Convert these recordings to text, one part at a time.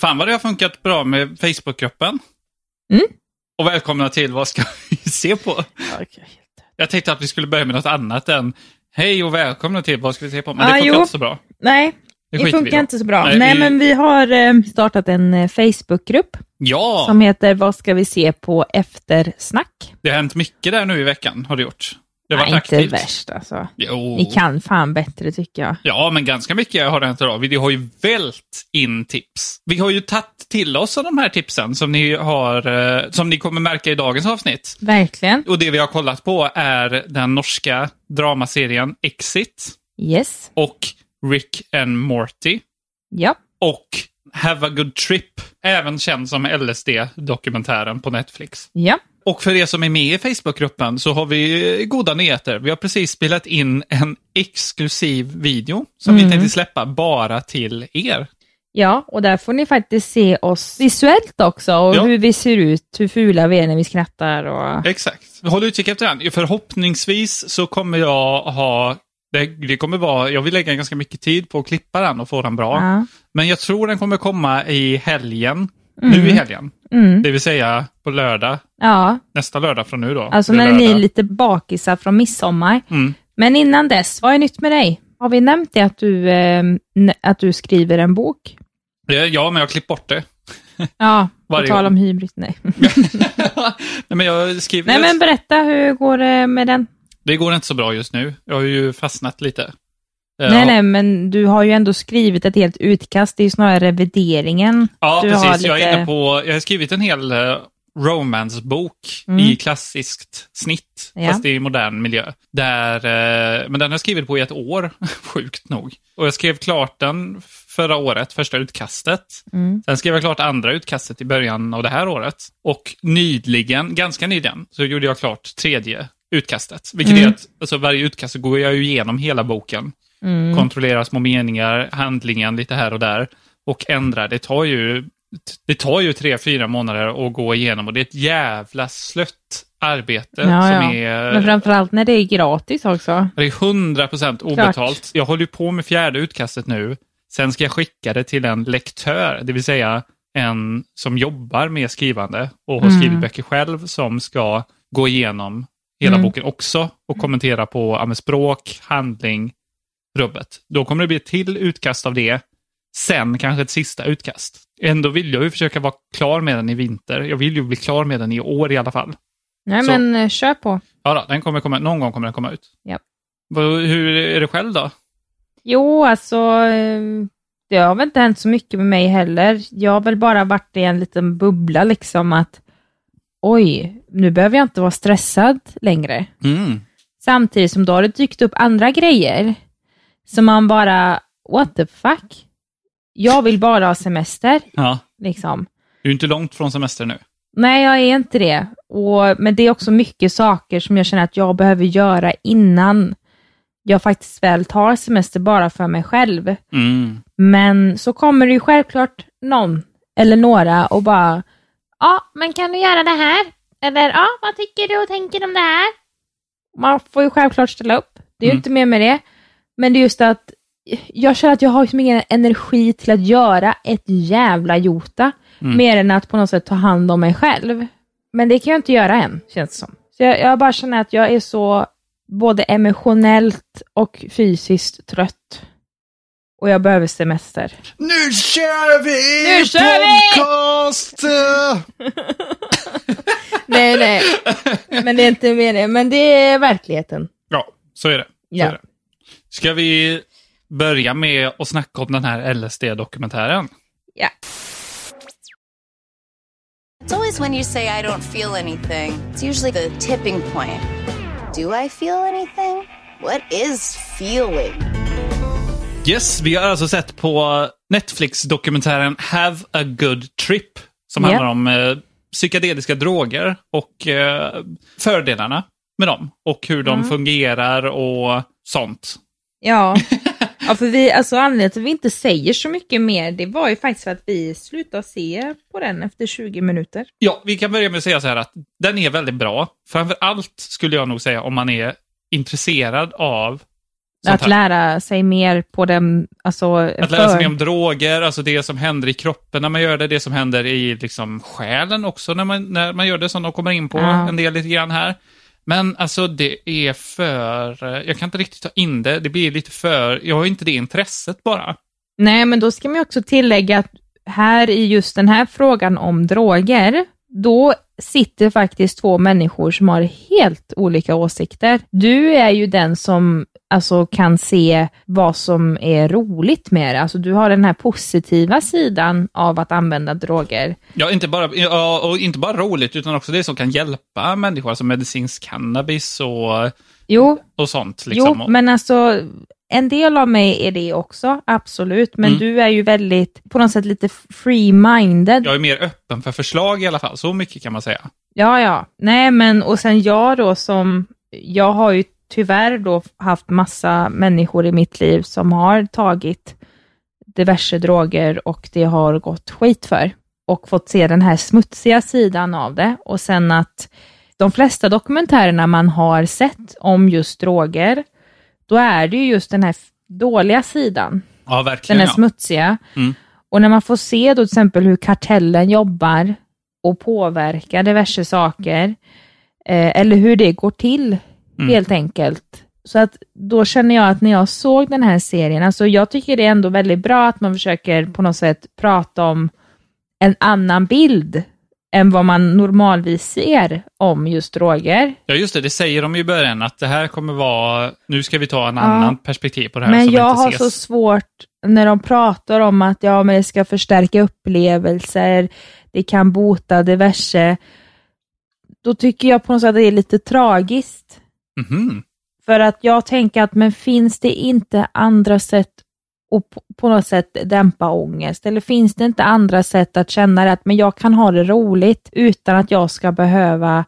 Fan vad det har funkat bra med Facebookgruppen. Mm. Och välkomna till Vad ska vi se på? Okay. Jag tänkte att vi skulle börja med något annat än Hej och välkomna till Vad ska vi se på? Men det Ah, funkar jo. inte så bra. Nej, Det det, funkar inte så bra. Nej, Nej, vi- men vi har eh, startat en eh, Facebookgrupp Ja, som heter Vad ska vi se på eftersnack? det har hänt mycket där nu i veckan. Har det gjort. Det har Nej, varit inte aktivt. värst alltså. Jo. Ni kan fan bättre tycker jag. Ja, men ganska mycket har det hänt idag. Vi har ju vält in tips. Vi har ju tagit till oss av de här tipsen som ni, har, eh, som ni kommer märka i dagens avsnitt. Verkligen. Och det vi har kollat på är den norska dramaserien Exit Yes. och Rick and Morty Ja. och Have a good trip, även känd som LSD-dokumentären på Netflix. Ja. Och för er som är med i Facebookgruppen så har vi goda nyheter. Vi har precis spelat in en exklusiv video som vi tänkte släppa bara till er. Ja, och där får ni faktiskt se oss visuellt också och Ja. hur vi ser ut, hur fula vi är när vi skrattar och... Exakt. Håll utkik efter den. Förhoppningsvis så kommer jag ha det, det kommer vara, jag vill lägga ganska mycket tid på att klippa den och få den bra. Ja. Men jag tror den kommer komma i helgen. Nu i helgen. Mm. Det vill säga på lördag. Ja, Nästa lördag från nu då. alltså när ni är lite bakisar från midsommar. Mm. Men innan dess, vad är nytt med dig? Har vi nämnt det att du, eh, att du skriver en bok? Ja, men jag har klippt bort det. Ja, på tal om hybrid. Nej. Nej, men jag skriver... Nej, men berätta, hur går det med den? Det går inte så bra just nu. Jag har ju fastnat lite. Eh, Nej, nej, men du har ju ändå skrivit ett helt utkast. Det är ju snarare revideringen. Ja, du precis. Jag är lite- inne på... Jag har skrivit en hel uh, romance-bok i klassiskt snitt, Mm. Ja. fast i modern miljö. Där, eh, men den har jag skrivit på i ett år, sjukt nog. Och jag skrev klart den förra året, första utkastet. Mm. Sen skrev jag klart andra utkastet i början av det här året. Och nyligen, ganska nyligen, så gjorde jag klart tredje utkastet. Vilket Mm. är att alltså, varje utkast går jag ju igenom hela boken. Mm. Kontrollerar små meningar, handlingen lite här och där. Och ändrar. Det tar ju, det tar ju tre, fyra månader att gå igenom och det är ett jävla slött arbete Ja, som ja. är... Men framförallt när det är gratis också. Det är 100% obetalt. Jag håller på med fjärde utkastet nu. Sen ska jag skicka det till en lektör, det vill säga en som jobbar med skrivande och har Mm. skrivit böcker själv som ska gå igenom hela Mm. boken också och kommentera på ja, språk, handling, rubbet. Då kommer det bli ett till utkast av det. Sen kanske ett sista utkast. Ändå vill jag ju försöka vara klar med den i vinter. Jag vill ju bli klar med den i år i alla fall. Nej, Så- men eh, kör på. Ja, då, den kommer komma, någon gång kommer den komma ut. Ja. Hur är det själv då? Jo, alltså, eh, det har väl inte hänt så mycket med mig heller. Jag har väl bara varit i en liten bubbla, liksom att oj, nu behöver jag inte vara stressad längre. Mm. Samtidigt som då har det dykt upp andra grejer som man bara, what the fuck? Jag vill bara ha semester, Ja. liksom. Du är inte långt från semester nu. Nej, jag är inte det. Och, men det är också mycket saker som jag känner att jag behöver göra innan jag faktiskt väl tar semester bara för mig själv. Mm. Men så kommer det ju självklart någon eller några och bara, ja, men kan du göra det här? Eller, ja, vad tycker du och tänker om det här? Man får ju självklart ställa upp. Det är ju Mm. inte mer med det. Men det är just att jag känner att jag har liksom ingen energi till att göra ett jävla jota. Mm. Mer än att på något sätt ta hand om mig själv. Men det kan jag inte göra än, känns det som. Så jag, jag bara känner att jag är så både emotionellt och fysiskt trött. Och jag behöver semester. Nu kör vi! Nu kör vi! podcast! Nej, nej. Men det är inte det. Men det är verkligheten. Ja, så är det. Så Ja. är det. Ska vi börja med att snacka om den här LSD-dokumentären. Ja. It's always when you say I don't feel anything. It's usually the tipping point. Do I feel anything? What is feeling? Yes, vi har alltså sett på Netflix-dokumentären Have a good trip. Som Ja. handlar om eh, psykedeliska droger och eh, fördelarna med dem. Och hur de fungerar och sånt. Ja. ja, för vi, alltså anledningen till att vi inte säger så mycket mer, det var ju faktiskt för att vi slutade se på den efter 20 minuter. Ja, vi kan börja med att säga så här att den är väldigt bra. Framför allt skulle jag nog säga om man är intresserad av att lära sig mer på den, alltså... Att lära sig mer om droger, alltså det som händer i kroppen när man gör det, det som händer i liksom själen också när man, när man gör det, som de kommer in på Ja. en del lite grann här. Men alltså det är för, jag kan inte riktigt ta in det, det blir lite för, jag har inte det intresset bara. Nej, men då ska man ju också tillägga att här i just den här frågan om droger, då sitter faktiskt två människor som har helt olika åsikter. Du är ju den som alltså kan se vad som är roligt med det. Alltså du har den här positiva sidan av att använda droger. Ja, inte bara, ja, och inte bara roligt, utan också det som kan hjälpa människor, alltså medicinsk cannabis och, Jo, och sånt. Liksom. Jo, men alltså en del av mig är det också, absolut. Men Mm. du är ju väldigt, på något sätt lite free-minded. Jag är mer öppen för förslag i alla fall, så mycket kan man säga. Ja, ja. Nej, men och sen jag då som, jag har ju tyvärr då haft massa människor i mitt liv som har tagit diverse droger och det har gått skit för. Och fått se den här smutsiga sidan av det. Och sen att de flesta dokumentärerna man har sett om just droger, då är det ju just den här dåliga sidan. Ja, Den verkligen. är ja. smutsiga. Mm. Och när man får se då till exempel hur kartellen jobbar och påverkar diverse saker, eh, eller hur det går till Mm. helt enkelt. Så att då känner jag att när jag såg den här serien, alltså jag tycker det är ändå väldigt bra att man försöker på något sätt prata om en annan bild än vad man normalvis ser om just droger. Ja, just det. Det säger de ju i början att det här kommer vara... Nu ska vi ta en Ja. annan perspektiv på det här Men som jag inte har ses. så svårt när de pratar om att ja, men det ska förstärka upplevelser, det kan bota diverse. Då tycker jag på något sätt att det är lite tragiskt. Mhm. För att jag tänker att men finns det inte andra sätt att på- något sätt dämpa ångest? Eller finns det inte andra sätt att känna det att men jag kan ha det roligt utan att jag ska behöva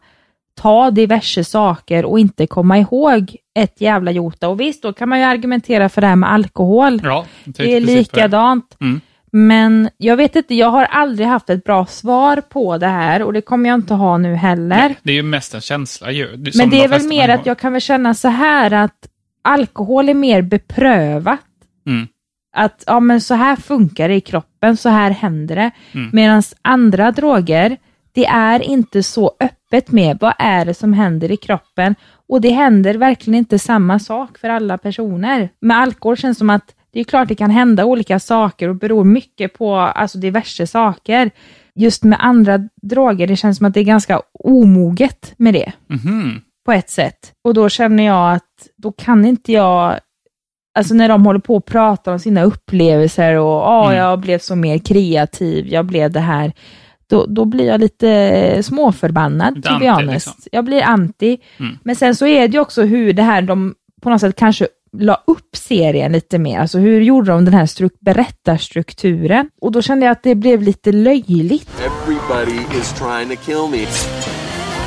ta diverse saker och inte komma ihåg ett jävla jota. Och visst, då kan man ju argumentera för det här med alkohol. Ja, det är det. likadant. Mm. Men jag vet inte, jag har aldrig haft ett bra svar på det här och det kommer jag inte ha nu heller. Nej, det är ju mest en känsla ju. Men det de är väl mer att jag kan väl känna så här att alkohol är mer beprövat. Mm. Att ja, men så här funkar det i kroppen, så här händer det. Mm. Medan andra droger, det är inte så öppet med vad är det som händer i kroppen. Och det händer verkligen inte samma sak för alla personer. Med alkohol känns det som att det är klart det kan hända olika saker och beror mycket på alltså diverse saker. Just med andra droger, det känns som att det är ganska omoget med det Mhm. på ett sätt. Och då känner jag att då kan inte jag, alltså när de håller på och pratar om sina upplevelser och ja, Mm. jag blev så mer kreativ, jag blev det här. Då, då blir jag lite småförbannad, Lite to be anti, honest. liksom. Jag blir anti. Mm. Men sen så är det ju också hur det här, de på något sätt kanske la upp serien lite mer. Alltså hur gjorde de den här struk- berättarstrukturen? Och då kände jag att det blev lite löjligt. Everybody is trying to kill me.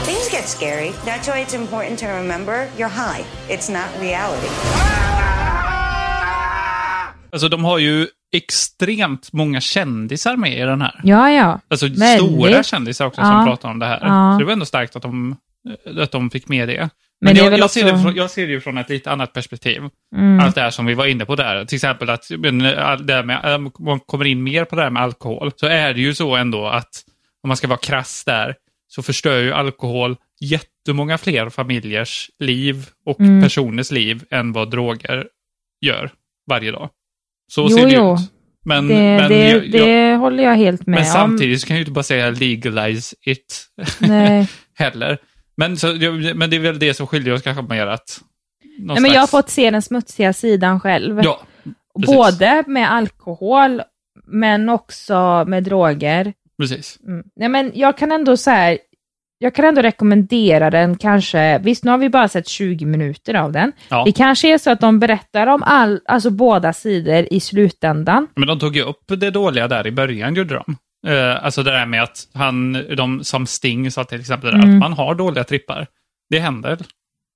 Things get scary. That's why it's important to remember you're high. It's not reality. Alltså de har ju extremt många kändisar med i den här. Ja, ja. Alltså Väldigt. stora kändisar också Ja. som pratar om det här. Ja. Så det var ändå starkt att de, att de fick med det. Men, Men jag, jag, ser också- det från, jag ser det ju från ett lite annat perspektiv. Mm. Allt det här som vi var inne på där. Till exempel att men, det med, om man kommer in mer på det här med alkohol. Så är det ju så ändå att om man ska vara krass där så förstör ju alkohol jättemånga fler familjers liv och Mm. personers liv än vad droger gör varje dag. Så Jo, ser det jo. ut. Men, det, men, det, jag, det jag, håller jag helt med men om. samtidigt så kan jag ju inte bara säga legalize it heller. Men, så, men det är väl det som skiljer oss kanske mer att... Nej, men jag har fått se den smutsiga sidan själv. Ja, Precis. Både med alkohol, men också med droger. Precis. Mm. Nej, men jag kan ändå så här, jag kan ändå rekommendera den kanske, visst nu har vi bara sett 20 minuter av den. Ja. Det kanske är så att de berättar om all, alltså båda sidor i slutändan. Men de tog ju upp det dåliga där i början, gjorde de. Eh, alltså det där med att han, de som Sting sa till exempel, Mm. att man har dåliga trippar. Det händer.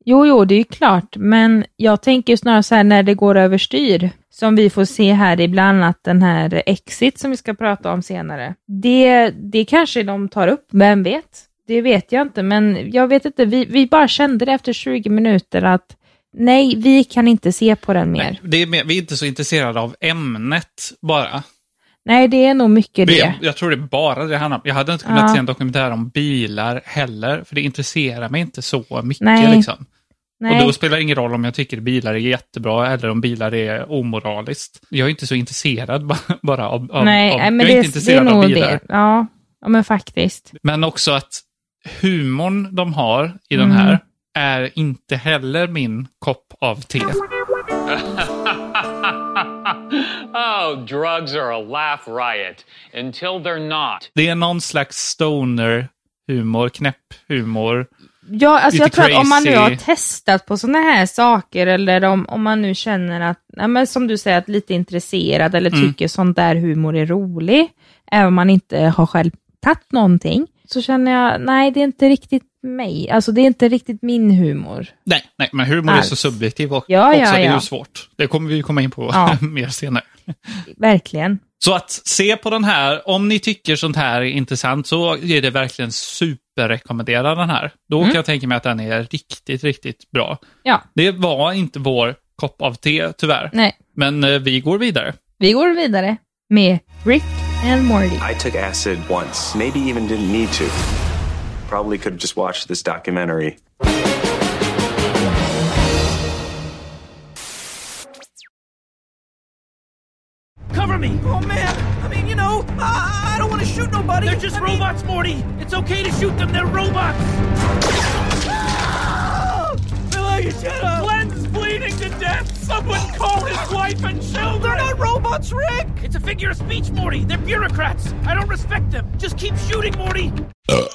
Jo, jo, det är ju klart, men jag tänker snarare så här när det går överstyr, som vi får se här i bland annat den här Exit som vi ska prata om senare. Det, det kanske de tar upp, vem vet? Det vet jag inte, men jag vet inte, vi, vi bara kände det efter 20 minuter att nej, vi kan inte se på den mer. Nej, det är mer, vi är inte så intresserade av ämnet bara. Nej, det är nog mycket Det, det. jag tror det är bara det handlar om. Jag hade inte kunnat Ja. se en dokumentär om bilar heller, för det intresserar mig inte så mycket. Nej. Liksom. Nej. Och då spelar det ingen roll om jag tycker bilar är jättebra eller om bilar är omoraliskt. Jag är inte så intresserad ba- bara av, av, nej, av men jag är det, inte det är intresserad av nog bilar. det. Ja, ja, men faktiskt. Men också att humorn de har i Mm. den här är inte heller min kopp av te. oh, drugs are a laugh riot until they're not. Det är någon slags stoner-humor, knäpp-humor. Ja, alltså jag tror att om man nu har crazy. testat på sådana här saker eller om, om man nu känner att, ja, men som du säger, att lite intresserad eller Mm. tycker sån där humor är rolig, även om man inte har själv tagit någonting, så känner jag, nej det är inte riktigt mig, alltså det är inte riktigt min humor. Nej, nej men humor är Alls. så subjektiv och Ja, ja, också. Det är ja. ju svårt. Det kommer vi komma in på Ja. mer senare. Verkligen. Så att se på den här, om ni tycker sånt här är intressant så är det verkligen superrekommenderad den här. Då Mm. kan jag tänka mig att den är riktigt, riktigt bra. Ja, Det var inte vår kopp av te tyvärr, nej. men eh, vi går vidare. Vi går vidare med Rick and Morty. I took acid once, maybe even didn't need to. Probably could have just watched this documentary. Cover me! Oh man! I mean, you know, I, I don't want to shoot nobody. They're just robots, Morty. It's okay to shoot them. They're robots. Ah! Billy, shut up! Bleeding to death. Someone call his wife and children. They're not robots, Rick. It's a figure of speech, Morty. They're bureaucrats. I don't respect them. Just keep shooting, Morty.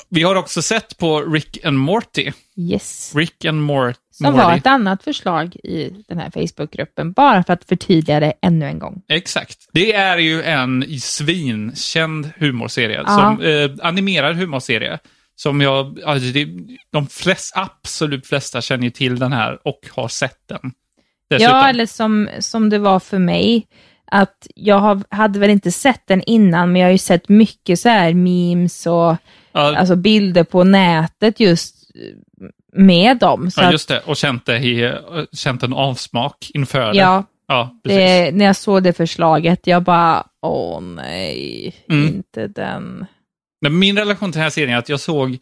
Vi har också sett på Rick and Morty. Yes. Rick and Mor- Som var Morty. ett annat förslag i den här Facebookgruppen, bara för att förtydliga det ännu en gång. Exakt. Det är ju en svinkänd humorserie, Ja. som, eh, animerad humorserie. Som jag, alltså det, de flest, absolut flesta känner ju till den här och har sett den. Dessutom. Ja, eller som, som det var för mig, att jag har, hade väl inte sett den innan, men jag har ju sett mycket så här memes och Ja. alltså bilder på nätet just eh, med dem. Ja, just det. Och känt, det i, eh, känt en avsmak inför det. ja, Ja, det, när jag såg det förslaget, jag bara, åh nej, Mm. inte den. Men min relation till den här serien är att jag såg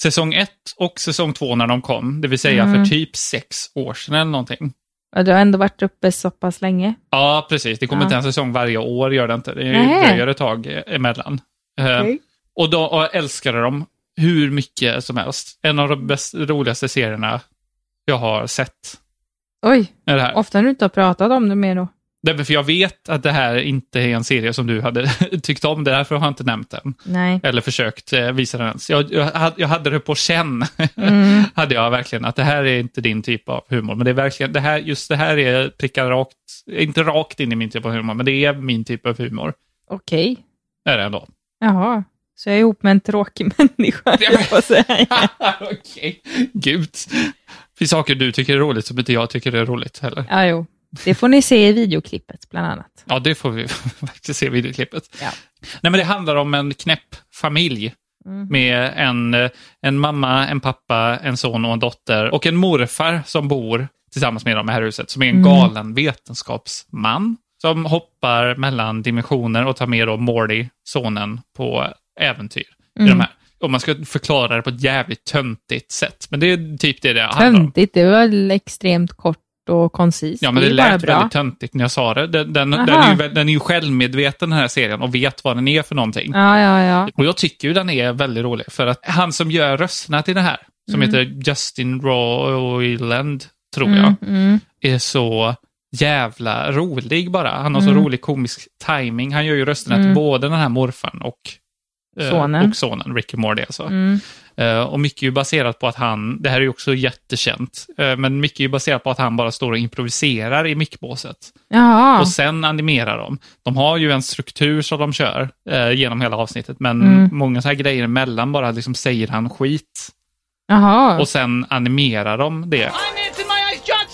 säsong ett och säsong två när de kom, det vill säga Mm. för typ sex år sedan eller någonting. Och du har ändå varit uppe så pass länge. Ja, precis. Det kommer Ja. inte en säsong varje år, gör det inte. Det dröjer ett tag eh, emellan. Eh, Okej. Och då och jag älskade dem hur mycket som helst. En av de bäst, roligaste serierna jag har sett. Oj, ofta när du inte har pratat om det mer då. Därför för jag vet att det här inte är en serie som du hade tyckt om, därför har jag inte nämnt den. Nej. Eller försökt eh, visa den ens. Jag, jag, hade- jag hade det på känn, Mm. hade jag verkligen, att det här är inte din typ av humor. Men det är verkligen, det här, just det här är prickar rakt, inte rakt in i min typ av humor, men det är min typ av humor. Okej. Är det ändå. Jaha. Så jag är ihop med en tråkig människa. Okej, gud. Det finns saker du tycker är roligt som inte jag tycker är roligt heller. Ja, jo. Det får ni se i videoklippet, bland annat. Ja, det får vi faktiskt se i videoklippet. Ja. Nej, men det handlar om en knäpp familj Mm. med en, en mamma, en pappa, en son och en dotter och en morfar som bor tillsammans med dem i här huset, som är en Mm. galen vetenskapsman som hoppar mellan dimensioner och tar med då Morty, sonen, på äventyr. I Mm. de här. Och man ska förklara det på ett jävligt töntigt sätt, men det är typ det det handlar om. Töntigt, det var väl extremt kort och koncist. Ja, men det, bara lät bra. väldigt töntigt när jag sa det. Den, den, den, är, ju, den är ju självmedveten den här serien och vet vad den är för någonting. Ja, ja, ja. Och jag tycker ju den är väldigt rolig för att han som gör rösterna till det här, som Mm. heter Justin Roiland, tror Mm, jag, mm. är så jävla rolig bara. Han har Mm. så rolig komisk timing. Han gör ju rösterna Mm. till både den här morfaren och eh, Sonen. och sonen, Ricky Morty alltså. Mm. Eh, och mycket är ju baserat på att han, det här är ju också jättekänt, eh, men mycket är ju baserat på att han bara står och improviserar i mickbåset. Jaha. Och sen animerar de. De har ju en struktur som de kör eh, genom hela avsnittet, men Mm. många så här grejer emellan bara liksom säger han skit. Jaha. Och sen animerar de det.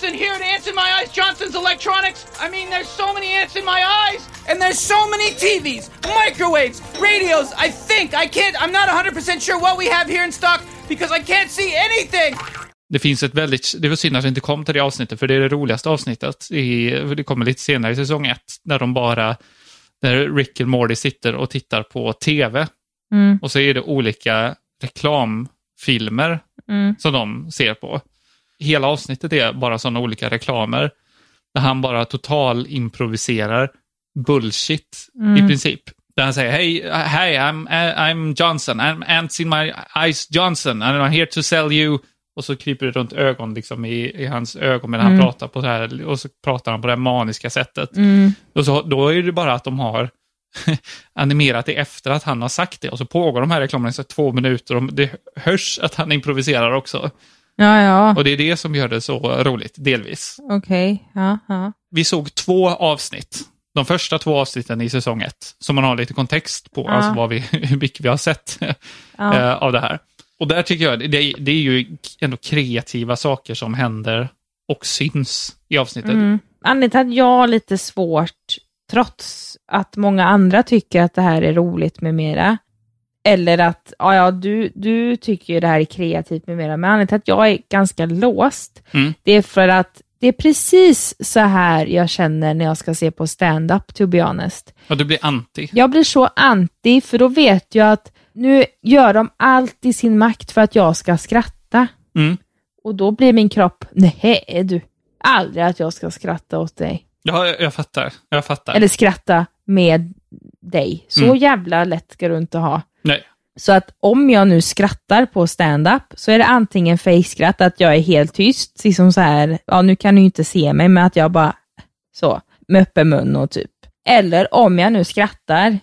Johnson here Ants in My Eyes Johnson's Electronics. I mean, there's so many ants in my eyes, and there's so many TVs, microwaves, radios. I think I can't. I'm not 100% sure what we have here in stock because I can't see anything. Det finns ett väldigt, det var synd att det inte kom till det avsnittet, för det är det roligaste avsnittet. I, det kommer lite senare i säsong ett, när de bara, där Rick och Morty sitter och tittar på tv. Mm. Och så är det olika reklamfilmer Mm. som de ser på. Hela avsnittet är bara sådana olika reklamer, där han bara total improviserar bullshit Mm. i princip. Där han säger, hej, hi, I'm, I'm Johnson, I'm Ants in my eyes Johnson, and I'm here to sell you och så kryper det runt ögon liksom i, i hans ögon medan Mm. han pratar på det här, och så pratar han på det här maniska sättet. Mm. Och så, då är det bara att de har animerat det efter att han har sagt det och så pågår de här reklamerna i så två minuter och det hörs att han improviserar också. Ja, ja. Och det är det som gör det så roligt, delvis. Okej. Ja, ja. Vi såg två avsnitt. De första två avsnitten i säsong ett, som man har lite kontext på, Ja. alltså vad vi, hur mycket vi har sett Ja. eh, av det här. Och där tycker jag, det, det är ju ändå kreativa saker som händer och syns i avsnittet. Mm. Anledningen till att jag har lite svårt, trots att många andra tycker att det här är roligt med mera, eller att ja, ja, du, du tycker det här är kreativt med mera, men anledningen till att jag är ganska låst, Mm. det är för att det är precis så här jag känner när jag ska se på stand-up, to be honest. Och du blir anti. Jag blir så anti, för då vet jag att nu gör de allt i sin makt för att jag ska skratta. Mm. Och då blir min kropp, nej du, aldrig att jag ska skratta åt dig. Ja, jag, jag fattar. Jag fattar. Eller skratta med dig. Så Mm. jävla lätt ska du inte ha. Nej. Så att om jag nu skrattar på stand-up så är det antingen fejkskratt, att jag är helt tyst, liksom så här, ja nu kan du inte se mig, men att jag bara så, med öppen mun och typ. Eller om jag nu skrattar,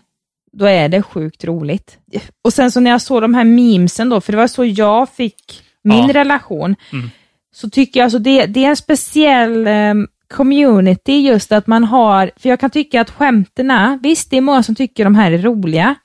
då är det sjukt roligt. Och sen så när jag såg de här memesen då, för det var så jag fick min Ja. relation, Mm. så tycker jag alltså det, det är en speciell ehm, community just att man har, för jag kan tycka att skämterna, visst det är många som tycker de här är roliga,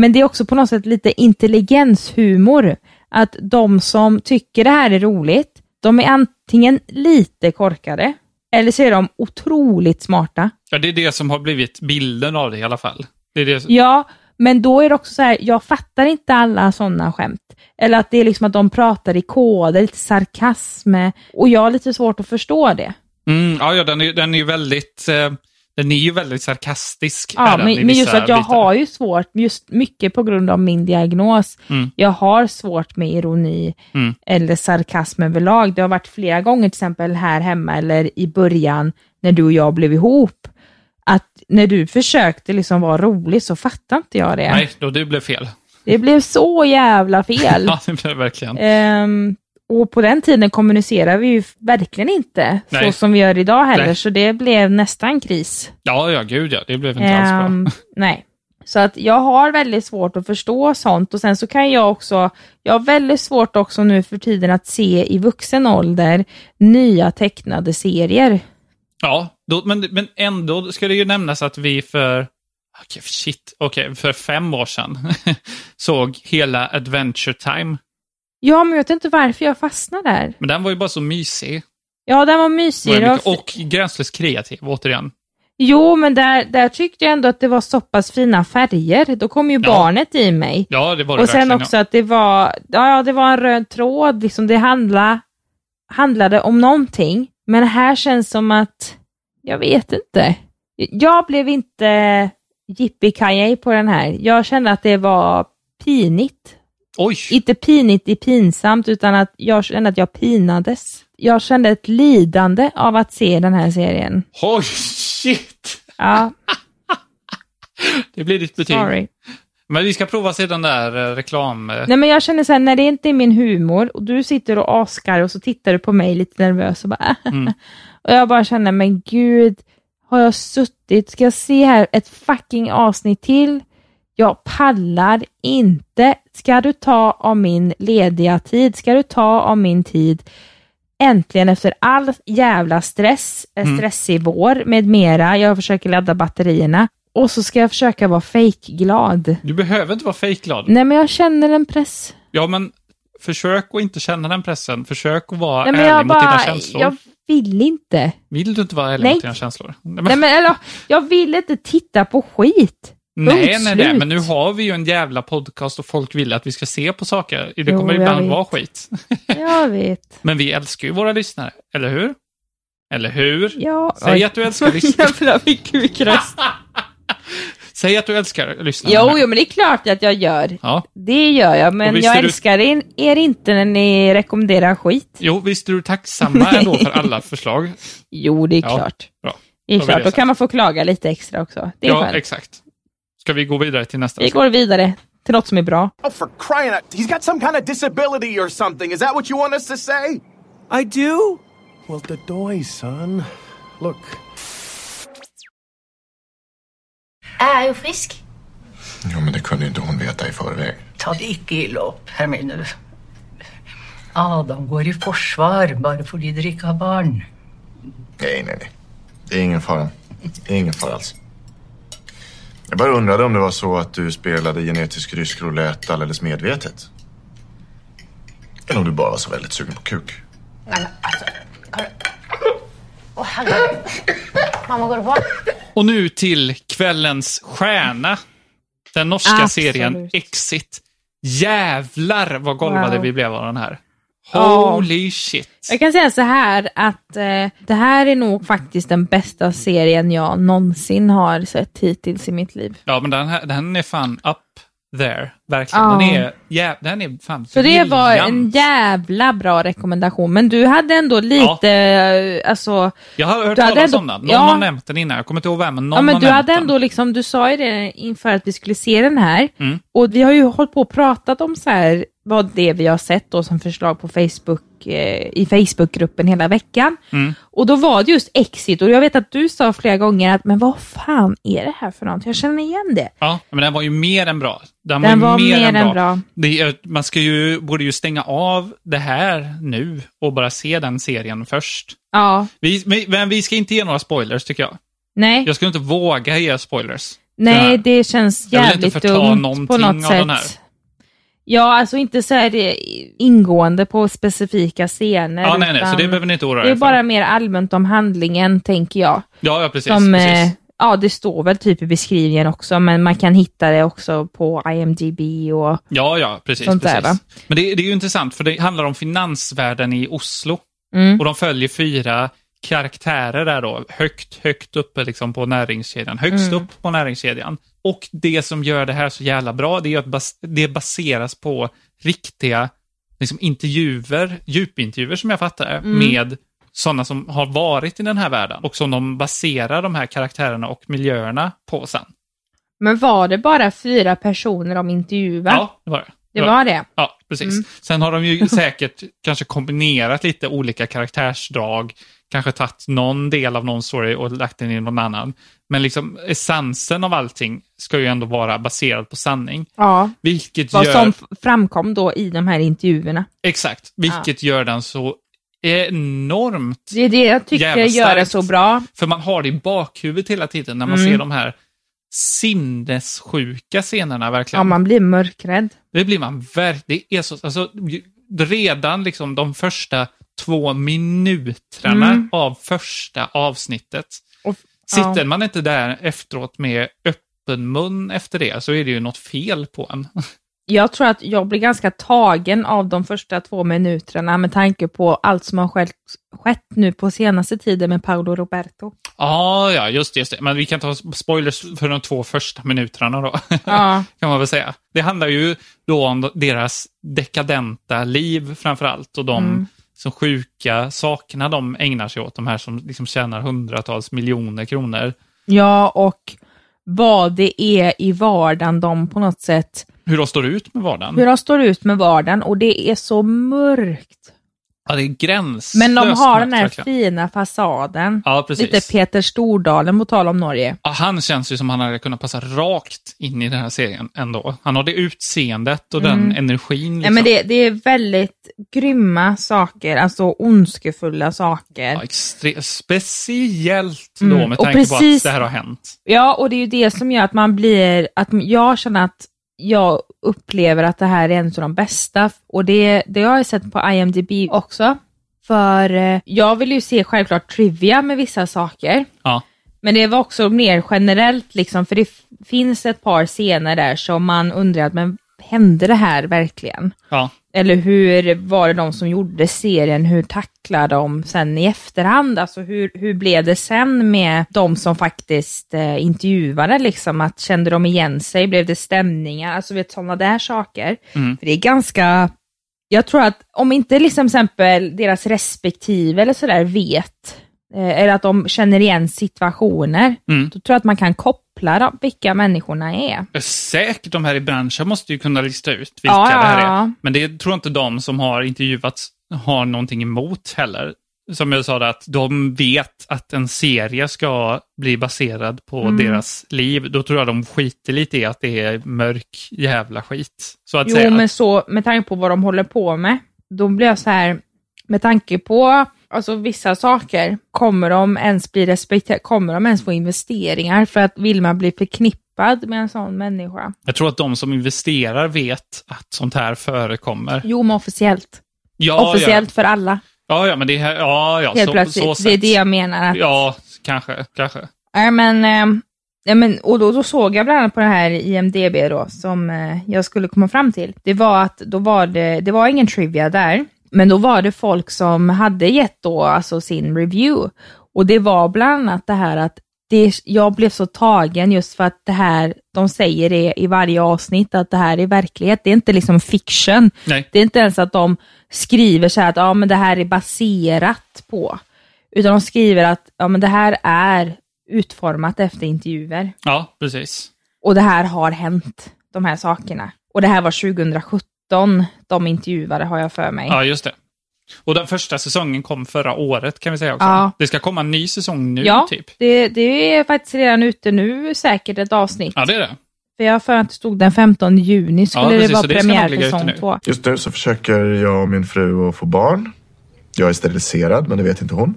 men det är också på något sätt lite intelligenshumor. Att de som tycker det här är roligt, de är antingen lite korkade, eller så är de otroligt smarta. Ja, det är det som har blivit bilden av det i alla fall. Det det som... Ja, men då är det också så här, jag fattar inte alla sådana skämt. Eller att det är liksom att de pratar i koder, lite sarkasm, och jag har lite svårt att förstå det. Mm, ja, ja, den är, den är väldigt, eh, den är ju väldigt sarkastisk. Ja, men, men just att jag bitar. har ju svårt, just mycket på grund av min diagnos, Mm. jag har svårt med ironi Mm. eller sarkasm överlag. Det har varit flera gånger, till exempel här hemma eller i början när du och jag blev ihop, att när du försökte liksom vara rolig så fattade inte jag det. Nej, då det blev fel. Det blev så jävla fel. ja, det blev verkligen. Ehm, och på den tiden kommunicerade vi ju verkligen inte så Nej. som vi gör idag heller, Nej. så det blev nästan kris. Ja, ja, gud ja. Det blev inte alls bra. Ehm, nej. Så att jag har väldigt svårt att förstå sånt och sen så kan jag också, jag har väldigt svårt också nu för tiden att se i vuxen ålder nya tecknade serier. Ja, då, men, men ändå ska det ju nämnas att vi för, okej, shit, okej, för fem år sedan såg hela Adventure Time. Ja, men jag vet inte varför jag fastnade där. Men den var ju bara så mysig. Ja, den var mysig. Var mycket, och gränslöst kreativ, återigen. Jo, men där, där tyckte jag ändå att det var så pass fina färger. Då kom ju Ja. barnet i mig. Ja, det var det och sen verkligen. också att det var, ja, det var en röd tråd, liksom det handla, handlade om någonting. Men här känns som att, jag vet inte. Jag blev inte yippee på den här. Jag kände att det var pinigt. Oj! Inte pinigt i pinsamt, utan att jag kände att jag pinades. Jag kände ett lidande av att se den här serien. Oj, shit! Ja, Det blir ditt betyg. sorry. Men vi ska prova se den där eh, reklam... eh, Nej men jag känner så här, när det inte är min humor och du sitter och askar och så tittar du på mig lite nervös och bara Mm. Och jag bara känner, men gud, har jag suttit, ska jag se här ett fucking avsnitt till? Jag pallar inte. Ska du ta av min lediga tid? Ska du ta av min tid? Äntligen efter all jävla stress, eh, Mm. stressig vår med mera. Jag försöker ladda batterierna. Och så ska jag försöka vara fejkglad. Du behöver inte vara fejkglad. Nej, men jag känner en press. Ja, men försök att inte känna den pressen. Försök att vara Nej, men ärlig jag mot bara, dina känslor. jag vill inte. Vill du inte vara ärlig Nej. mot dina känslor? Nej, men, Nej, men eller, jag vill inte titta på skit. Nej, nej, nej, men nu har vi ju en jävla podcast och folk vill att vi ska se på saker. Det kommer ibland vara skit. Jag vet. Men vi älskar ju våra lyssnare, eller hur? Eller hur? Ja. Säg Oj. att du älskar lyssnare. Jävlar vilken kukröst. Säg att du älskar lyssnarna. Jo, jo, men det är klart att jag gör. Ja. Det gör jag, men jag är du- älskar er, inte när ni rekommenderar skit. Jo, visst är du tacksamma ändå för alla förslag? Jo, det är Ja, klart. Bra. Det är Då klart, då kan man få klaga lite extra också. Det är Ja, skönt. exakt. Ska vi gå vidare till nästa? Vi går vidare till något som är bra. Oh, for crying out. He's got some kind of disability or something. Is that what you want us to say? I do? Well, the doy, son. Look, Jag är ju frisk. Jo, men det kunde inte hon veta i förväg. Ta det ikke ille opp, Hermine. Adam går i forsvar bare fordi dere ikke har barn. Nej, nej, nej. Det är ingen fara. Det är ingen fara alls. Jag bara undrade om det var så att du spelade genetisk rysk roulette alldeles medvetet. Eller om du bara var så väldigt sugen på kuk. Men altså Karin. Å, herregud. Mamma, går det bra? Och nu till kvällens stjärna. Den norska Absolut. serien Exit. Jävlar vad golvade Wow. vi blev av den här. Ja. Holy shit. Jag kan säga så här att eh, det här är nog faktiskt den bästa serien jag någonsin har sett hittills i mitt liv. Ja, men den, här, den är fan up there. Verkligen. Ja. Den, är, jä, den är fan Så det var en jävla bra rekommendation, men du hade ändå lite, eh, alltså, Jag har hört talas ändå- om den. Någon ja. har nämnt den innan. Jag kommer inte ihåg vem, men någon ja men har du nämnt hade den. ändå liksom, du sa ju det inför att vi skulle se den här, Mm. och vi har ju hållit på och pratat om så här, vad det vi har sett då som förslag på Facebook, eh, i Facebookgruppen hela veckan. Mm. Och då var det just Exit, och jag vet att du sa flera gånger att, men vad fan är det här för något? Jag känner igen det. Ja, men den var ju mer än bra. Den, Den var mer än bra. Det är, man ska ju, borde ju stänga av det här nu och bara se den serien först. Ja, Vi, men- vi ska inte ge några spoilers tycker jag. nej. Jag skulle inte våga ge spoilers. Nej, det känns Jag vill inte jävligt förta dumt någonting på något av den här. sätt. Ja, alltså inte så här eh, ingående på specifika scener. Ja, nej, nej, så det behöver ni inte oroa Det är er för. bara mer allmänt om handlingen, tänker jag. Ja, ja precis. Som, eh, precis. Ja, det står väl typ i beskrivningen också, men man kan hitta det också på IMDB och Ja, ja, precis. där, precis. va? Men det, det är ju intressant, för det handlar om finansvärlden i Oslo. Mm. Och de följer fyra karaktärer där då, högt, högt uppe liksom på näringskedjan. Högst Mm. upp på näringskedjan. Och det som gör det här så jävla bra, det är att bas det baseras på riktiga liksom, intervjuer, djupintervjuer som jag fattar Mm. med sådana som har varit i den här världen och som de baserar de här karaktärerna och miljöerna på sen. Men var det bara fyra personer de intervjuade? Ja, det var det. Det var det? Ja, precis. Mm. Sen har de ju säkert kanske kombinerat lite olika karaktärsdrag, kanske tagit någon del av någon story och lagt den i någon annan. Men liksom essensen av allting ska ju ändå vara baserad på sanning. Ja. Vilket Vad gör... som framkom då i de här intervjuerna. Exakt. Vilket gör den så enormt Det är det jag tycker gör det så bra. För man har det i bakhuvudet hela tiden när man Mm. ser de här sinnessjuka scenerna verkligen. Ja, man blir mörkrädd. Det blir man verkligen. Det är så, alltså, redan liksom de första två minuterna Mm. av första avsnittet. Och, Sitter ja. man inte där efteråt med öppen mun efter det så är det ju något fel på en. Jag tror att jag blir ganska tagen av de första två minuterna med tanke på allt som har skett, skett nu på senaste tiden med Paolo Roberto. Ja, ja, just det, just det. Men vi kan ta spoilers för de två första minuterna då. Ja. kan man väl säga. Det handlar ju då om deras dekadenta liv framför allt och de Mm. så sjuka sakerna de ägnar sig åt. De här som liksom tjänar hundratals miljoner kronor. Ja, och vad det är i vardagen de på något sätt, Hur de står ut med vardagen. hur de står ut med vardagen och det är så mörkt. Ja, det är gränslöst Men de har den här verkligen. fina fasaden. Ja, precis. Lite Peter Stordalen på tal om Norge. Ja, han känns ju som han hade kunnat passa rakt in i den här serien ändå. Han har det utseendet och den Mm. energin. Nej, Liksom. men det, det är väldigt grymma saker, alltså ondskefulla saker. ja, extre- speciellt då Mm, med tanke på precis- att det här har hänt. Ja, och det är ju det som gör att man blir, att jag känner att jag upplever att det här är en av de bästa. Och det, det har jag sett på IMDB också. För eh, jag vill ju se självklart trivia med vissa saker. Ja. Men det var också mer generellt liksom, för det finns ett par scener där som man undrar, men hände det här verkligen? Ja. Eller hur var det de som gjorde serien, hur tacklade de sen i efterhand? Alltså hur, hur blev det sen med de som faktiskt eh, intervjuade liksom? Att kände de igen sig? Blev det stämningar? Alltså vet sådana där saker. Mm. För det är ganska, jag tror att om inte liksom exempel deras respektive eller sådär vet, eh, eller att de känner igen situationer, Mm. då tror jag att man kan koppla dem, vilka människorna är. Säkert de här i branschen måste ju kunna lista ut vilka Ja, det här är. Men det tror jag inte de som har intervjuats har någonting emot heller. Som jag sa, att de vet att en serie ska bli baserad på Mm. deras liv. Då tror jag de skiter lite i att det är mörk jävla skit. Så att Jo, säga. men så med tanke på vad de håller på med, då blir jag så här, med tanke på alltså, vissa saker, kommer de ens bli respekterade, kommer de ens få investeringar? För att vill man bli förknippad med en sån människa? Jag tror att de som investerar vet att sånt här förekommer. Jo, men officiellt. Ja, officiellt för alla, Ja, ja, men det är... Ja, ja, helt så, plötsligt. så det är det jag menar. Att, Ja, kanske, kanske. Nej, men, ja, men, och då, då såg jag bland annat på det här IMDB då, som eh, jag skulle komma fram till. Det var att då var det, det var ingen trivia där, men då var det folk som hade gett då alltså sin review. Och det var bland annat det här att det, jag blev så tagen just för att det här, de säger det i varje avsnitt, att det här är verklighet. Det är inte liksom fiction. Nej. Det är inte ens att de skriver så här att ja, men det här är baserat på, utan de skriver att ja, men det här är utformat efter intervjuer. Ja, precis. Och det här har hänt, de här sakerna. Och det här var 2017, de intervjuade har jag för mig. Ja, just det. Och den första säsongen kom förra året kan vi säga också. Ja. Det ska komma en ny säsong nu ja, typ. det, det är faktiskt redan ute nu säkert ett avsnitt. Ja, det är det. För jag har för att det stod den 15 juni skulle Ja, precis, det vara premiär för säsong nu. två. Just nu så försöker jag och min fru att få barn. Jag är steriliserad, men det vet inte hon.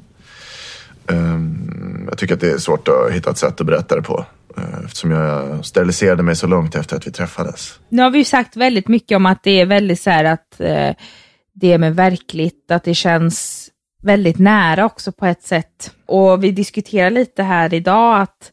Ehm, jag tycker att det är svårt att hitta ett sätt att berätta det på. Eh, Eftersom jag steriliserade mig så långt efter att vi träffades. Nu har vi ju sagt väldigt mycket om att det är väldigt så här att eh, det är med verkligt, att det känns väldigt nära också på ett sätt. Och vi diskuterar lite här idag att,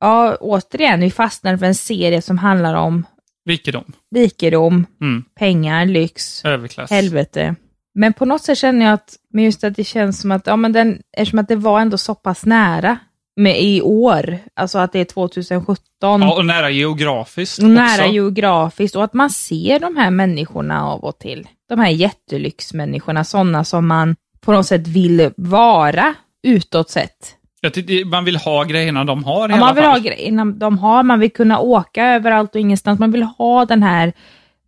ja, återigen, vi fastnar för en serie som handlar om Rikedom. rikedom, Mm. pengar, lyx, Överklass. helvete. Men på något sätt känner jag att, men just att det känns som att, ja men den, eftersom att det var ändå så pass nära med i år, alltså att det är 2017. Ja, och nära geografiskt Nära också. geografiskt och att man ser de här människorna av och till. De här jättelyxmänniskorna, sådana som man på något sätt vill vara utåt sett. Tycker man vill ha grejerna de har i Ja, alla man vill fall. ha grejerna de har, man vill kunna åka överallt och ingenstans. Man vill ha den här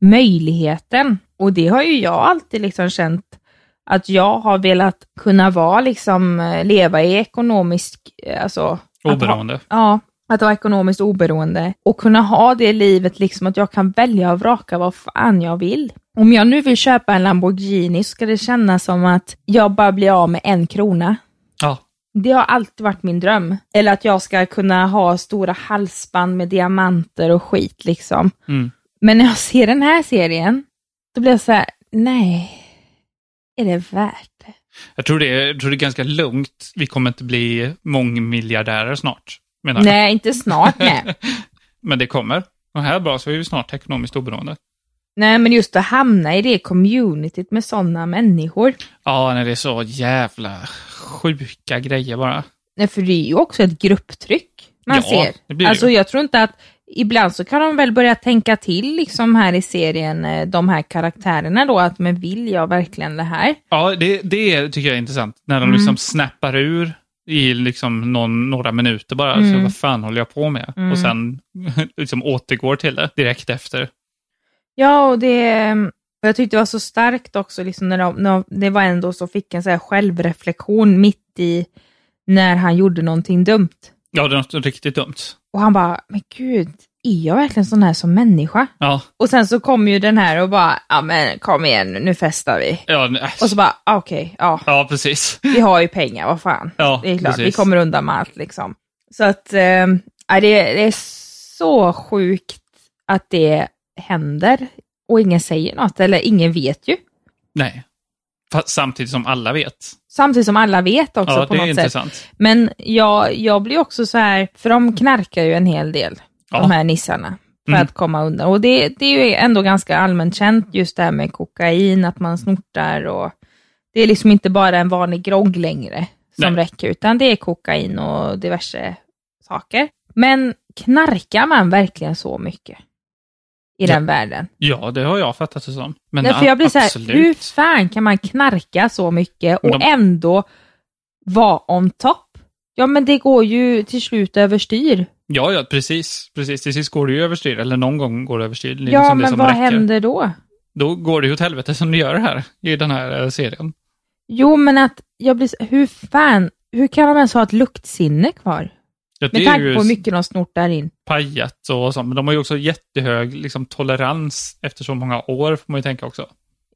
möjligheten. Och det har ju jag alltid liksom känt att jag har velat kunna vara, liksom eh, leva i ekonomisk, eh, alltså... att Oberoende. Ha, ja, att vara ekonomiskt oberoende. Och kunna ha det livet liksom att jag kan välja och vraka vad fan jag vill. Om jag nu vill köpa en Lamborghini så ska det kännas som att jag bara blir av med en krona. Ja. Det har alltid varit min dröm. Eller att jag ska kunna ha stora halsband med diamanter och skit liksom. Mm. Men när jag ser den här serien, då blir jag så här, nej, är det värt det? Jag tror det, jag tror det är ganska lugnt. Vi kommer inte bli mångmiljardärer snart. Menar jag. Nej, inte snart, nej. Men det kommer. Och här bra så är vi snart ekonomiskt oberoende. nej, men just att hamna i det communityt med sådana människor. Ja, när det är så jävla sjuka grejer bara. Nej, för det är ju också ett grupptryck man Ja, ser. det blir det alltså ju. jag tror inte att, ibland så kan de väl börja tänka till liksom här i serien, eh, de här karaktärerna då, att men vill jag verkligen det här? Ja, det, det tycker jag är intressant. När de Mm. liksom snappar ur i liksom någon, några minuter bara. Så Mm. vad fan håller jag på med? Mm. Och sen liksom återgår till det direkt efter. Ja, och det, Och jag tyckte det var så starkt också, liksom när, de, när det var ändå så fick en så här självreflektion mitt i när han gjorde någonting dumt. Ja, det är något riktigt dumt. Och han bara, men gud, är jag verkligen sån här som människa? Ja. Och sen så kom ju den här och bara, ja men kom igen nu festar vi. Ja, nej. Och så bara, ah, okej, ja, ja precis. vi har ju pengar, vad fan. Ja, det är klart, precis. vi kommer undan med allt liksom. Så att, ja, det, det är så sjukt att det händer och ingen säger något, eller ingen vet ju. Nej. Samtidigt som alla vet. Samtidigt som alla vet också Ja, på något sätt. intressant. Men jag, jag blir också så här, för de knarkar ju en hel del, Ja. de här nissarna, för Mm. att komma undan. Och det, det är ju ändå ganska allmänt känt, just det här med kokain, att man snortar och det är liksom inte bara en vanlig grogg längre som Nej. räcker, utan det är kokain och diverse saker. Men knarkar man verkligen så mycket i Ja. den världen? Ja, det har jag fattat det som. Men Därför jag blir så här, hur fan kan man knarka så mycket och De- ändå vara on top? Ja, men det går ju till slut överstyr. Ja, ja, precis. precis. Till sist går det ju överstyr, eller någon gång går det överstyr. Det Ja, liksom det men vad räcker. händer då? Då går det ju åt helvete som det gör här i den här eh, serien. Jo, men att jag blir hur fan, hur kan de ens ha ett luktsinne kvar? Ja, det Med tanke på hur mycket de snort där in. pajat och sånt, men de har ju också jättehög liksom, tolerans efter så många år, får man ju tänka också.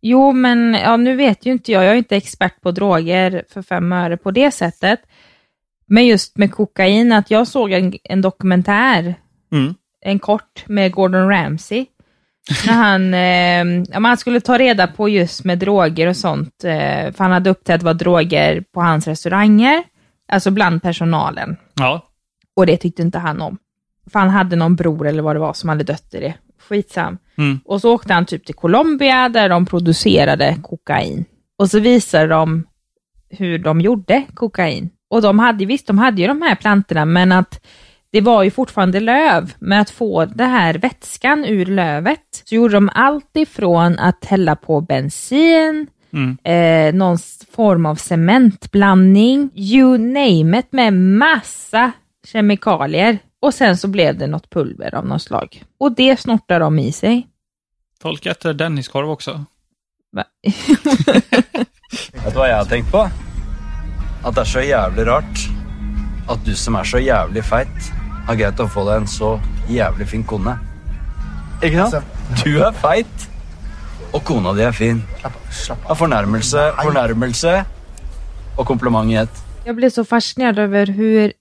Jo, men ja, nu vet ju inte jag, jag är inte expert på droger för fem öre på det sättet. Men just med kokain, att jag såg en, en dokumentär, Mm. en kort med Gordon Ramsay, när han, eh, man skulle ta reda på just med droger och sånt, eh, för han hade upptäckt var droger på hans restauranger, alltså bland personalen. Ja, Och det tyckte inte han om. För han hade någon bror eller vad det var som hade dött i det. Skitsam. Mm. Och så åkte han typ till Colombia där de producerade kokain. Och så visade de hur de gjorde kokain. Och de hade, visst, de hade ju de här plantorna, men att det var ju fortfarande löv. Men att få det här vätskan ur lövet, så gjorde de allt ifrån att hälla på bensin, Mm. eh, någon form av cementblandning, you name it, med massa kemikalier. Och sen så blev det något pulver av något slag. Och det snortar de i sig. folk äter Denniskorv också. Va? Vet du hva jeg har tenkt på? At det er så jævlig rart at du som er så jævlig feit, har greit å få deg en så jævlig fin kone. Ikke sant? Du er feit, og kona di er fin. Ja, fornærmelse, fornærmelse og kompliment i ett. Jag blev så fascinerad över hur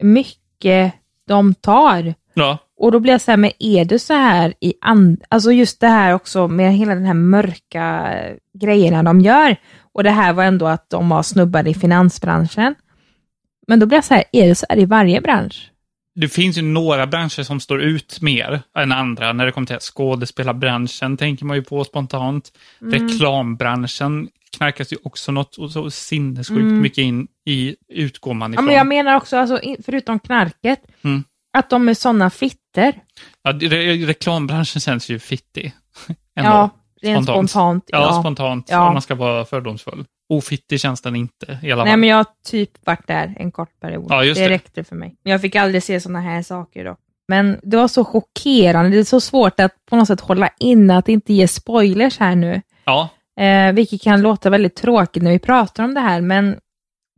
mycket de tar. Ja, Och då blir jag så här, men är det så här i and... Alltså just det här också med hela den här mörka grejerna de gör. Och det här var ändå att de var snubbar i finansbranschen. Men då blir jag så här, är det så här i varje bransch? Det finns ju några branscher som står ut mer än andra. När det kommer till skådespelarbranschen tänker man ju på spontant. Mm. Reklambranschen knarkas ju också något och så sinnessjukt Mm. mycket in i, utgår man Ja, ifrån. men jag menar också, alltså, förutom knarket, Mm. att de är sådana fitter. Ja, re- reklambranschen känns ju fittig. Ändå. Ja, rent spontant. Ja, ja. spontant. Ja. Om man ska vara fördomsfull. Ofittig känns den inte i alla Nej, fall. men jag har typ varit där en kort period. Ja, det, det. räckte för mig. Men jag fick aldrig se sådana här saker då. Men det var så chockerande. Det är så svårt att på något sätt hålla in att inte ge spoilers här nu. Ja, Eh, vilket kan låta väldigt tråkigt när vi pratar om det här, men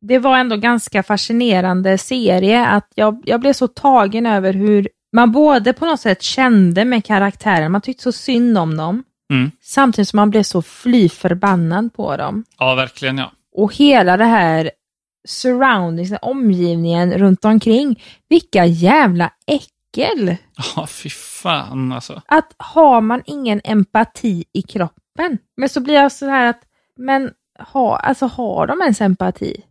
det var ändå ganska fascinerande serie. att Jag, jag blev så tagen över hur man både på något sätt kände med karaktären, man tyckte så synd om dem, Mm. samtidigt som man blev så fly förbannad på dem. ja verkligen ja. Och hela det här surroundings, omgivningen runt omkring. Vilka jävla äckel! Ja, fy fan alltså. Att har man ingen empati i kroppen? Men så blir jag så här att, men ha, alltså har de ens empati?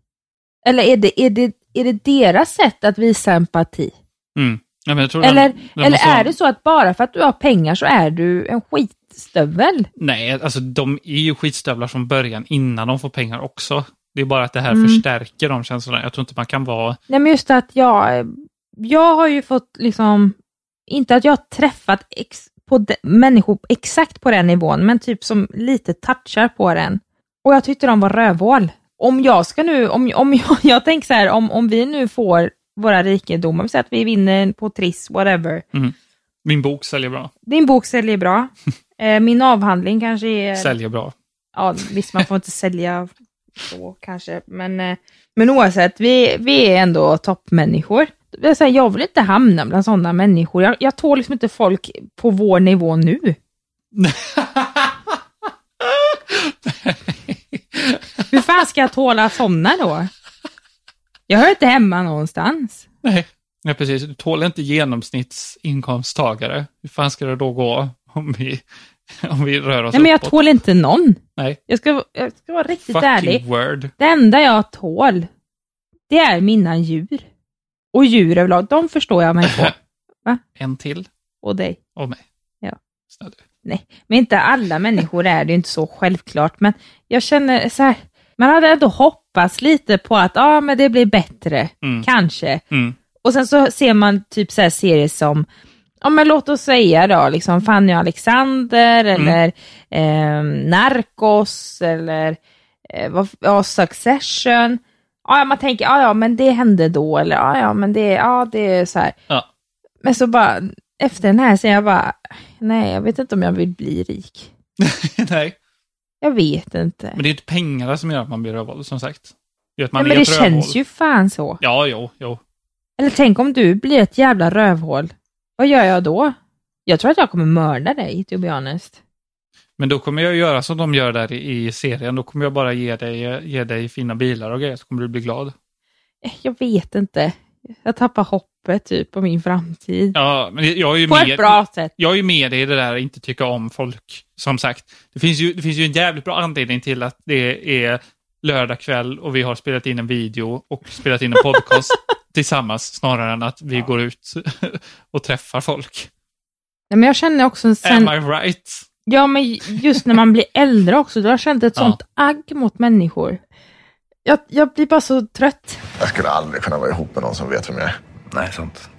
Eller är det, är det, är det deras sätt att visa empati? Mm. Ja, Eller, den- den eller måste är det så att bara för att du har pengar så är du en skitstövel? Nej, alltså de är ju skitstövlar från början innan de får pengar också. Det är bara att det här Mm. förstärker de känslorna. Jag tror inte man kan vara... Nej men just att jag, jag har ju fått liksom, inte att jag har träffat ex, på de, människor exakt på den nivån, men typ som lite touchar på den. Och jag tyckte de var rövhål. Om jag ska nu, om, om jag, jag tänker så här, om, om vi nu får våra rikedomar, vi säger att vi vinner på Triss, whatever. Mm. Min bok säljer bra. Din bok säljer bra. Eh, min avhandling kanske är... Säljer bra. Ja, visst man får inte sälja så kanske, men, eh, men oavsett, vi, vi är ändå toppmänniskor. Jag, säger, jag vill inte hamna bland sådana människor. Jag, jag tål liksom inte folk på vår nivå nu. Hur fan ska jag tåla sådana då? Jag hör inte hemma någonstans. Nej, ja, precis. Du tål inte genomsnittsinkomsttagare. Hur fan ska det då gå om vi, om vi rör oss Nej, men jag uppåt? tål inte någon. Nej. Jag ska, jag ska vara riktigt Fucking ärlig. word. Det enda jag tål, det är mina djur. Och djur överlag, de förstår jag mig på. Va? En till. Och dig. Och mig. Ja. Snälla. Nej, men inte alla människor är det ju inte så självklart. Men jag känner så här, man hade ändå hoppats lite på att ja, men det blir bättre, Mm. kanske. Mm. Och sen så ser man typ så här serier som, ja men låt oss säga då, liksom Fanny och Alexander Mm. eller eh, Narcos eller eh, vad, ja, Succession. Ja, ja, man tänker, ja, ja, men det hände då, eller ja, ja, men det, ja, det är så här. Ja. Men så bara, efter den här, så jag bara, nej, jag vet inte om jag vill bli rik. Nej, Jag vet inte. men det är inte pengarna som gör att man blir rövhål, som sagt. Det är att man Nej, men det rövhål. känns ju fan så. Ja, jo, jo. Eller tänk om du blir ett jävla rövhål. Vad gör jag då? Jag tror att jag kommer mörda dig, to be honest. Men då kommer jag göra som de gör där i, i serien. Då kommer jag bara ge dig, ge dig fina bilar och grejer, så kommer du bli glad. Eh, Jag vet inte. Jag tappar hoppet typ på min framtid. Ja, men jag är ju På med, ett bra sätt. Jag är ju med dig i det där att inte tycka om folk. Som sagt, det finns, ju, det finns ju en jävligt bra anledning till att det är lördag kväll och vi har spelat in en video och spelat in en podcast tillsammans snarare än att vi går ut och träffar folk. Nej, men jag känner också sen... Am I right? Ja, men just när man blir äldre också, då har jag känt ett Ja. sånt agg mot människor. Jag, jag blir bara så trött. Jag skulle aldrig kunna vara ihop med någon som vet vem jag är. Nei, sant.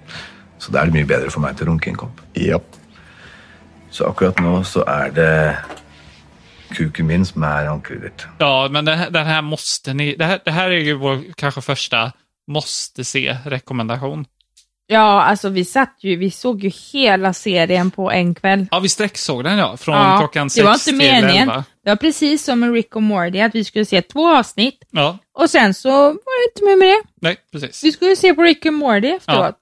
Så da er det mye bedre for meg til å runke en kopp. Japp. Så akkurat nå så er det kuken min som ankeret ditt. Ja, men det, här- den här måste ni... Det här, det här är ju vår kanske första måste se-rekommendation. Ja, alltså vi satt ju, vi såg ju hela serien på en kväl. Ja, vi sträcksåg den ja, från Ja, klockan det sex var inte till meningen. Det var precis som med Rick och Morty, att vi skulle se två avsnitt Ja, och sen så var det inte mer med det. nej, precis. Vi skulle se på Rick och Morty efteråt.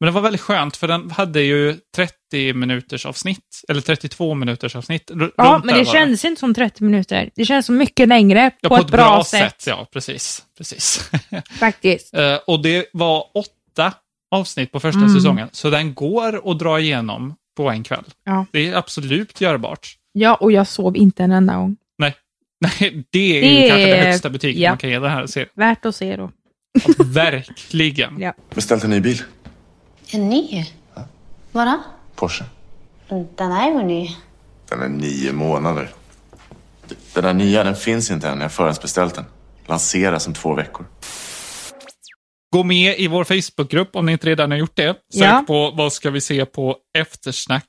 Men det var väldigt skönt för den hade ju 30 minuters avsnitt, eller 32 minuters avsnitt. Ja, men det kändes inte som 30 minuter. Det kändes som mycket längre Ja, på, ett bra, sätt. Ja, precis. precis. Faktiskt. Eh, och det var åtta avsnitt på första Mm. säsongen, så den går att dra igenom på en kväll. Ja. Det är absolut görbart. Ja, och jag sov inte en enda gång. Nej, Nej det är Det ju kanske det är- högsta betyget ja. man kan ge den här serien. Värt att se då. Verkligen. Ja. Beställt en ny bil. En ny? Vadå? Porsche. Den är ju ny. Den är nio månader. Den där nya, den finns inte än. Jag har förhandsbeställt den. Lanseras om två veckor. Gå med i vår Facebookgrupp om ni inte redan har gjort det. Sök Ja. på vad ska vi se på eftersnack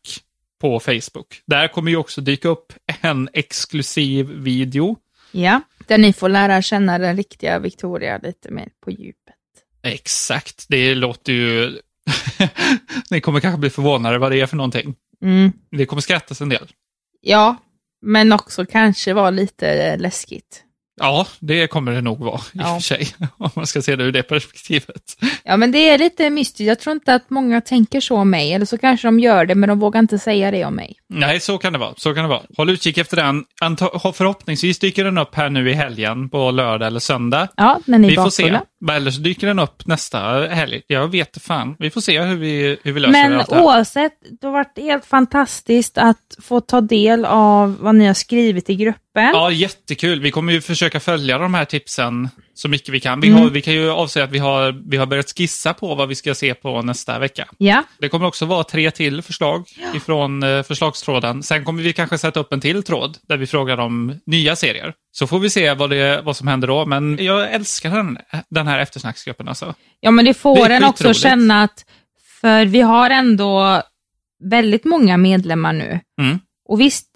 på Facebook. Där kommer ju också dyka upp en exklusiv video. Ja, där ni får lära känna den riktiga Victoria lite mer på djupet. Exakt, det låter ju... ni kommer kanske bli förvånade vad det är för någonting. Mm. Det kommer skrattas en del. Ja, men också kanske vara lite läskigt. Ja, det kommer det nog vara i och Ja. för sig. Om man ska se det ur det perspektivet. Ja, men det är lite mystiskt. Jag tror inte att många tänker så om mig, eller så kanske de gör det, men de vågar inte säga det om mig. Nej, så kan det vara. Så kan det vara. Håll utkik efter den. Anta- förhoppningsvis dyker den upp här nu i helgen på lördag eller söndag. Ja, när ni är Vi får se. Eller så dyker den upp nästa helg. Jag vet fan. Vi får se hur vi, hur vi löser Men allt det här. oavsett, det har varit helt fantastiskt att få ta del av vad ni har skrivit i gruppen. Ja, jättekul. Vi kommer ju försöka följa de här tipsen så mycket vi kan. Vi, Mm. har, vi kan ju avsäga att vi har, vi har börjat skissa på vad vi ska se på nästa vecka. Ja. Det kommer också vara tre till förslag ifrån eh, förslagstråden. Sen kommer vi kanske sätta upp en till tråd där vi frågar om nya serier. Så får vi se vad, det, vad som händer då. Men jag älskar den, den här eftersnacksgruppen alltså. Ja, men det får Det en också skitroligt. känna att, för vi har ändå väldigt många medlemmar nu. Mm. Och visst,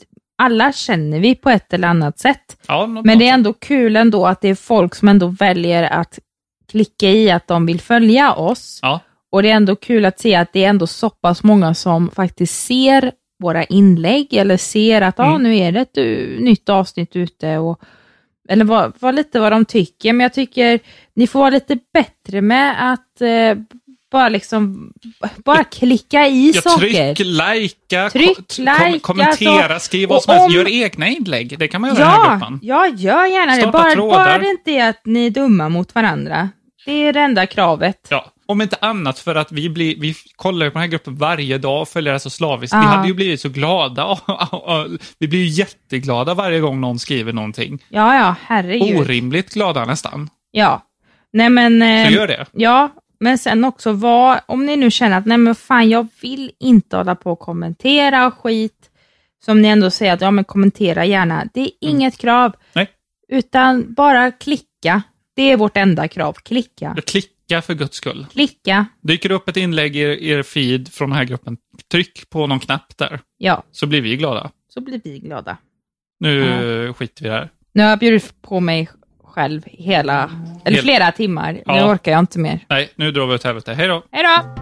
alla känner vi på ett eller annat sätt. Ja, Men det är ändå kul ändå att det är folk som ändå väljer att klicka i att de vill följa oss. Ja. Och det är ändå kul att se att det är ändå så pass många som faktiskt ser våra inlägg eller ser att ah, Mm. nu är det ett nytt avsnitt ute. Och, eller vad, vad lite vad de tycker. Men jag tycker ni får vara lite bättre med att eh, bara liksom bara klicka i Ja, saker. tryck, likea, Tryck, ko- kom, like, kommentera, alltså, skriv vad som helst. om- Gör egna inlägg. Det kan man göra i den här Ja, gruppen. ja, gör gärna det. Bara, trådar. bara det inte är att ni är dumma mot varandra. Det är det enda kravet. Ja, om inte annat för att vi, blir, vi kollar på den här gruppen varje dag och följer det så slaviskt. Vi Ja. hade ju blivit så glada. vi blir ju jätteglada varje gång någon skriver någonting. Ja, ja, herregud. Orimligt glada nästan. Ja. Nej men... eh, Så gör det. Ja, men sen också vad, om ni nu känner att nej men fan jag vill inte hålla på och kommentera och skit, som ni ändå säger att ja men kommentera gärna. Det är inget krav. Mm. Nej. Utan bara klicka. Det är vårt enda krav. Klicka. Klicka för guds skull. Klicka. Dyker det upp ett inlägg i er, er feed från den här gruppen, tryck på någon knapp där. Ja, Så blir vi glada. så blir vi glada. Nu skiter vi där. Nu har jag bjudit på mig själv hela, eller Hel- flera timmar. Nu Ja. orkar jag inte mer. Nej, nu drar vi åt helvete. Hej då! Hej då!